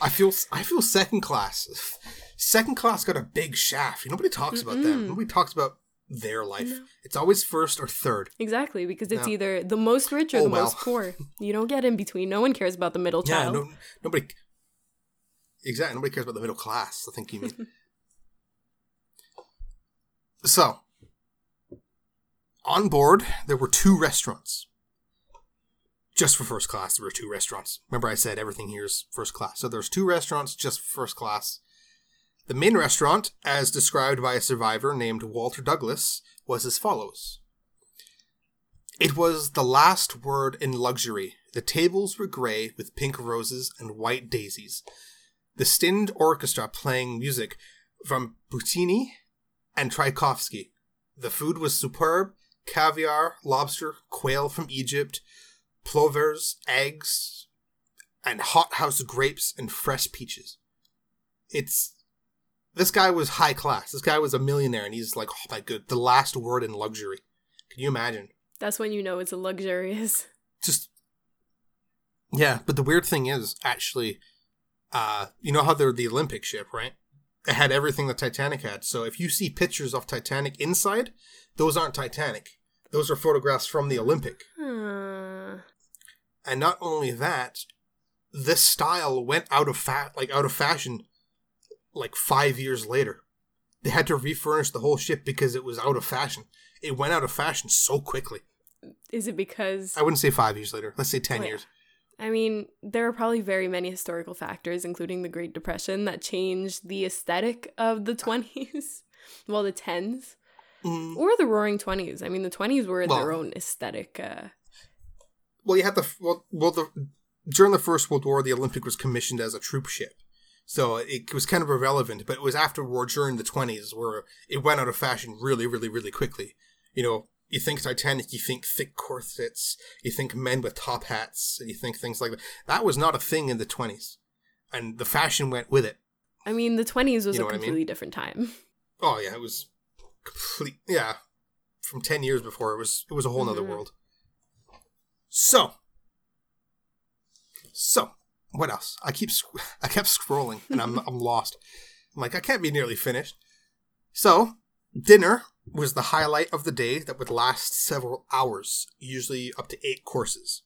I feel I feel second class. Second class got a big shaft. Nobody talks about them. Nobody talks about their life.
No.
It's always first or third.
Exactly, because it's
Yeah.
either the most rich or
Oh,
the
well.
most poor. You don't get in between. No one cares about the middle
Yeah,
child.
no, nobody. Exactly, nobody cares about the middle class. I think you mean. So, on board there were two restaurants. Just for first class, there were two restaurants. Remember, I said everything here is first class. So there's two restaurants just for first class. The main restaurant, as described by a survivor named Walter Douglas, was as follows. It was the last word in luxury. The tables were grey with pink roses and white daisies. The Stend Orchestra playing music from Puccini and Tchaikovsky. The food was superb caviar, lobster, quail from Egypt, plovers, eggs, and hothouse grapes and fresh peaches. It's. This guy was high class. This guy was a millionaire, and he's like, oh my good, the last word in luxury. Can you imagine?
That's when you know it's a luxurious.
just yeah but the weird thing is actually uh you know how they're the olympic ship right it had everything the titanic had so if you see pictures of titanic inside those aren't titanic Those are photographs from the Olympic.
Huh.
And not only that, this style went out of fat like out of fashion like 5 years later. They had to refurnish the whole ship because it was out of fashion. It went out of fashion so quickly.
Is it because
I wouldn't say 5 years later. Let's say 10
Wait.
years.
I mean, there are probably very many historical factors, including the Great Depression, that changed the aesthetic of the 20s. well, the 10s.
Mm,
Or the Roaring 20s. I mean, the 20s were
Well-
their own aesthetic. Uh,
well, you had the well, well the during the First World War, the Olympic was commissioned as a troop ship, so it was kind of irrelevant. But it was afterward during the twenties where it went out of fashion really, really, really quickly. You know, you think Titanic, you think thick corsets, you think men with top hats, and you think things like that. That was not a thing in the twenties, and the fashion went with it.
I mean, the 20s was
You know
a
what I mean?
completely different time.
Oh yeah, it was complete. Yeah, from ten years before, it was it was a whole nother
Mhm.
world. So, so what else? I keep sc- I kept scrolling and I'm I'm lost. I'm like I can't be nearly finished. So dinner was the highlight of the day that would last several hours, usually up to eight courses.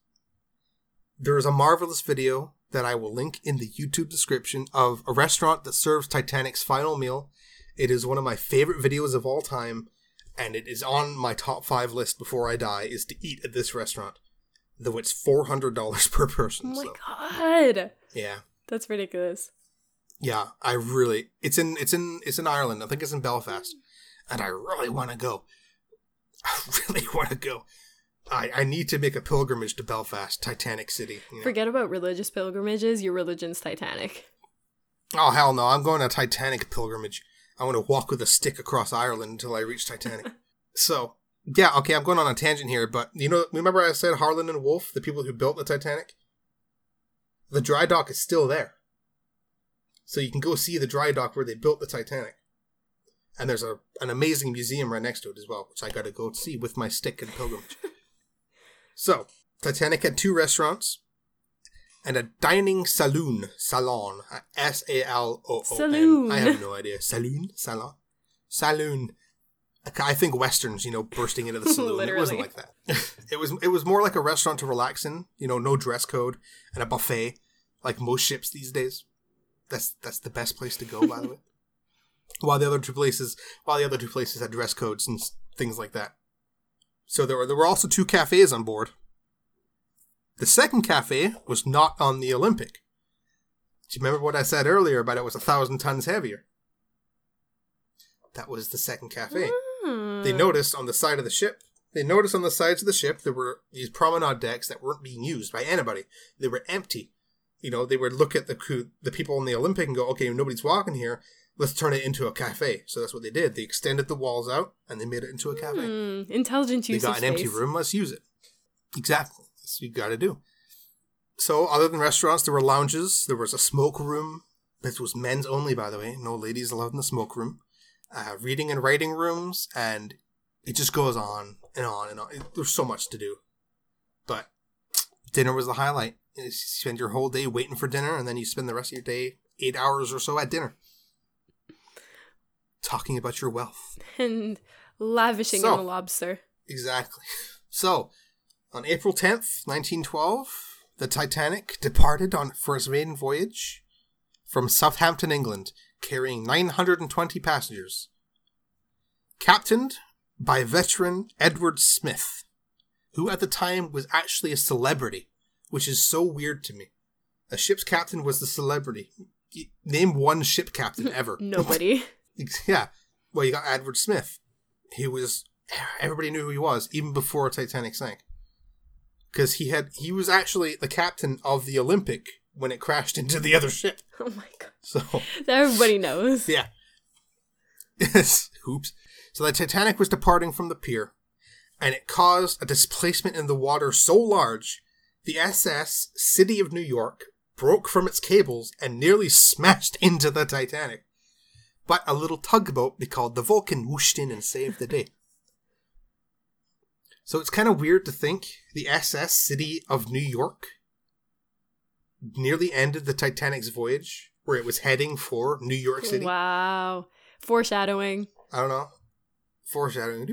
There is a marvelous video that I will link in the YouTube description of a restaurant that serves Titanic's final meal it is one of my favorite videos of all time, and it is on my top five list before I die. Is to eat at this restaurant, though it's four hundred dollars per person.
Oh my
so
god.
yeah,
That's ridiculous.
yeah. I really, it's in, it's in, it's in Ireland. I think it's in Belfast, and I really want to go. I really want to go. I, I need to make a pilgrimage to Belfast, Titanic City. you know.
Forget about religious pilgrimages. Your religion's Titanic.
Oh hell no! I'm going on a Titanic pilgrimage. I want to walk with a stick across Ireland until I reach Titanic. so yeah, okay, I'm going on a tangent here, but you know, remember I said Harland and Wolff, the people who built the Titanic. The dry dock is still there, so you can go see the dry dock where they built the Titanic. And there's a an amazing museum right next to it as well, which I got to go see with my stick and pilgrimage. so Titanic had two restaurants and a dining saloon, salon, S A L O O N.
Saloon.
I have no idea. Saloon, salon, saloon. I think westerns, you know, bursting into the saloon. It wasn't like that. it was. It was more like a restaurant to relax in. You know, no dress code and a buffet, like most ships these days. That's that's the best place to go, by the way. While the other two places, while the other two places had dress codes and things like that. So there were there were also two cafes on board. The second cafe was not on the Olympic. Do you remember what I said earlier about it was a thousand tons heavier? That was the second cafe.
Hmm.
They noticed on the side of the ship, they noticed on the sides of the ship there were these promenade decks that weren't being used by anybody. They were empty. You know, they would look at the the people in the Olympic and go, okay, nobody's walking here. Let's turn it into a cafe. So that's what they did. They extended the walls out and they made it into a cafe.
Hmm. Intelligent use.
They
got
an empty room. Let's use it. Exactly. That's what you got to do. So, other than restaurants, there were lounges. There was a smoke room. This was men's only, by the way. No ladies allowed in the smoke room. Uh, reading and writing rooms, and it just goes on and on and on. It- there's so much to do. But dinner was the highlight. You spend your whole day waiting for dinner, and then you spend the rest of your day, eight hours or so at dinner, talking about your wealth.
And lavishing
So-
in the lobster.
Exactly. So, on April 10th, 1912, the Titanic departed on its first maiden voyage from Southampton, England, carrying 920 passengers. Captained by veteran Edward Smith, who at the time was actually a celebrity, which is so weird to me. A ship's captain was the celebrity. Name one ship captain ever.
Nobody.
Yeah. Well, you got Edward Smith. He was everybody knew who he was even before Titanic sank. Because he had he was actually the captain of the Olympic when it crashed into the other ship.
oh my god.
So
Everybody knows.
yeah. Yes. Oops. So the Titanic was departing from the pier, and it caused a displacement in the water so large, the SS City of New York broke from its cables and nearly smashed into the Titanic. But a little tugboat they called the Vulcan whooshed in and saved the day. So it's kind of weird to think the SS City of New York nearly ended the Titanic's voyage, where it was heading for New York City.
Wow. Foreshadowing.
I don't know. Foreshadowing.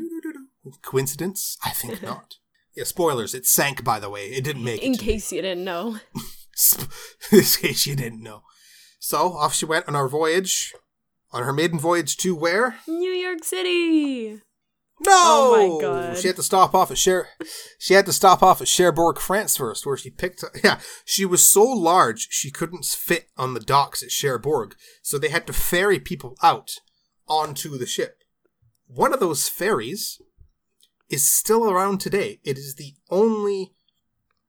Coincidence? I think not. Yeah, spoilers. It sank, by the way. It didn't make
In
it. me.
case you didn't know.
in case you didn't know. So off she went on our voyage, on her maiden voyage to where?
New York City.
No,
Oh my God.
She had to stop off at Cher. She had to stop off at Cherbourg, France first, where she picked. Yeah, she was so large she couldn't fit on the docks at Cherbourg, so they had to ferry people out onto the ship. One of those ferries is still around today. It is the only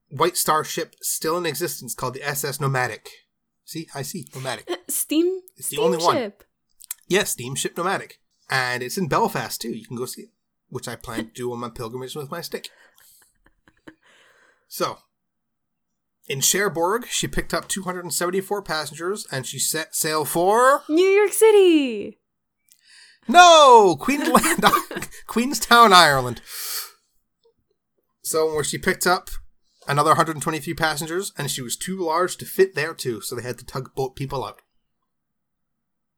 White Star ship still in existence called the SS Nomadic. See, I see Nomadic.
Uh, steam.
It's the only one.
steamship.
Yes, Steamship Nomadic. And it's in Belfast too. You can go see it, which I plan to do on my pilgrimage with my stick. So, in Cherbourg, she picked up 274 passengers and she set sail for.
New York City.
No! Queensland, Queenstown, Ireland. So, where she picked up another 123 passengers and she was too large to fit there too, so they had to tugboat people out.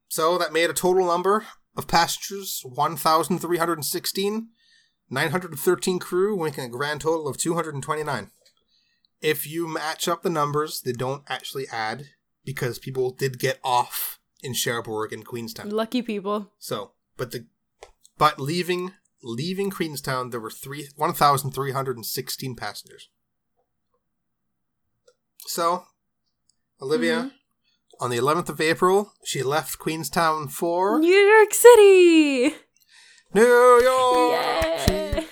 So, that made a total number of passengers 1,316, 913 crew, making a grand total of 229. If you match up the numbers, they don't actually add because people did get off in Cherbourg and Queenstown.
Lucky people.
So, but the but leaving leaving Queenstown, there were three one thousand three hundred and sixteen passengers. So, Olivia, mm-hmm. on the eleventh of April, she left Queenstown for
New York City.
New York.
Yay.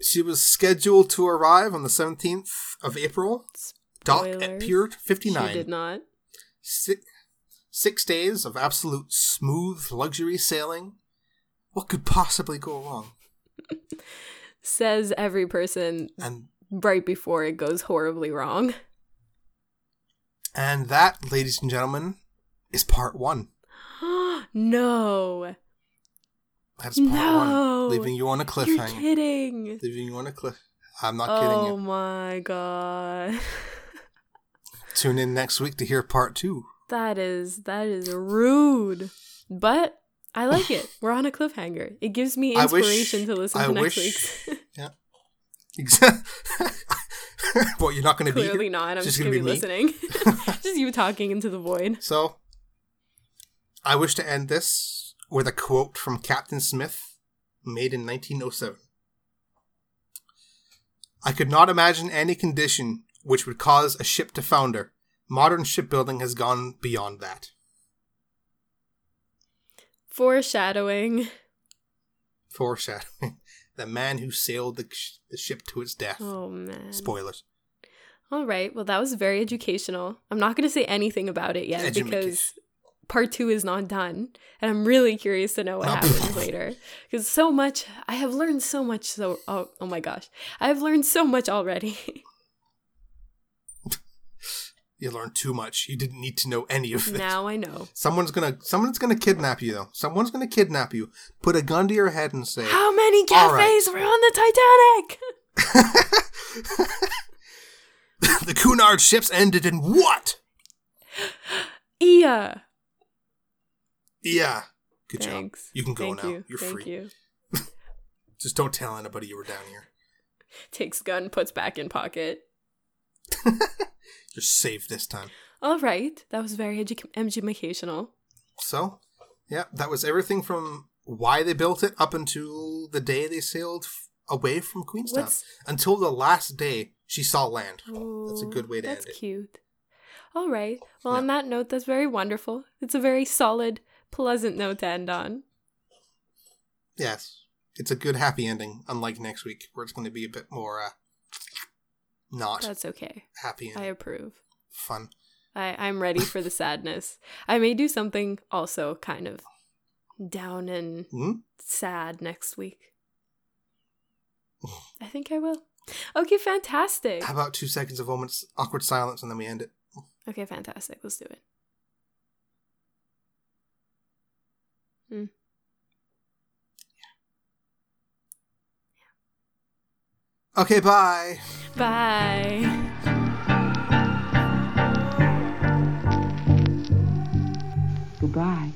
She was scheduled to arrive on the seventeenth of April. Dock at
Spoilers.
Pier
She
fifty nine.
did not.
Six days of absolute smooth luxury sailing. What could possibly go wrong?
Says every person
And
right before it goes horribly wrong.
And that, ladies and gentlemen, is part one.
no.
That's part
No.
one. Leaving you on a cliffhanger.
You're kidding.
Leaving you on a cliff. I'm not kidding
Oh my god.
Tune in next week to hear part two.
That is that is rude. But I like it. We're on a cliffhanger. It gives me
I wish-
inspiration to listen
I
to next
wish-
week's.
Yeah. Exactly. what, you're not going to be
Clearly not. I'm
Just
just,
gonna
gonna, be,
be
listening. just you talking into the void.
So, I wish to end this with a quote from Captain Smith, made in 1907. I could not imagine any condition which would cause a ship to founder. Modern shipbuilding has gone beyond that.
Foreshadowing.
Foreshadowing. The man who sailed the, the ship to its death.
Oh man.
Spoilers.
All right. Well, that was very educational. I'm not going to say anything about it yet because part two is not done, and I'm really curious to know what happens later. Because so much, I have learned so much. So, oh, oh my gosh, I have learned so much already.
You learned too much. You didn't need to know any of this.
now I know.
Someone's gonna someone's gonna kidnap you though. Someone's gonna kidnap you, put a gun to your head and say
How many
All right.
cafes were on the Titanic?
the Cunard ships ended in what?
Yeah.
Yeah. Good
Thanks.
job. You can go
Thank
now.
You.
You're
Thank
free.
you.
Just don't tell anybody you were down here.
Takes gun, puts back in pocket.
You're safe this time.
All right. That was very edu- educational.
So, yeah, that was everything from why they built it up until the day they sailed f- away from Queenstown.
What's-
Until the last day she saw land. That's a good way to end it.
cute. All right. Well,
Yeah.
on that note, that's very wonderful. It's a very solid, pleasant note to end on.
Yes. It's a good happy ending, unlike next week, where it's going to be a bit more uh, not
That's okay.
happy
I approve.
fun.
I, I'm ready for the sadness. I may do something also kind of down and
Hmm?
sad next week. I think I will. Okay, fantastic.
How about two seconds of moments, awkward silence, and then we end it?
Okay, fantastic. Let's do it. Hmm.
Okay, bye.
Bye.
Goodbye.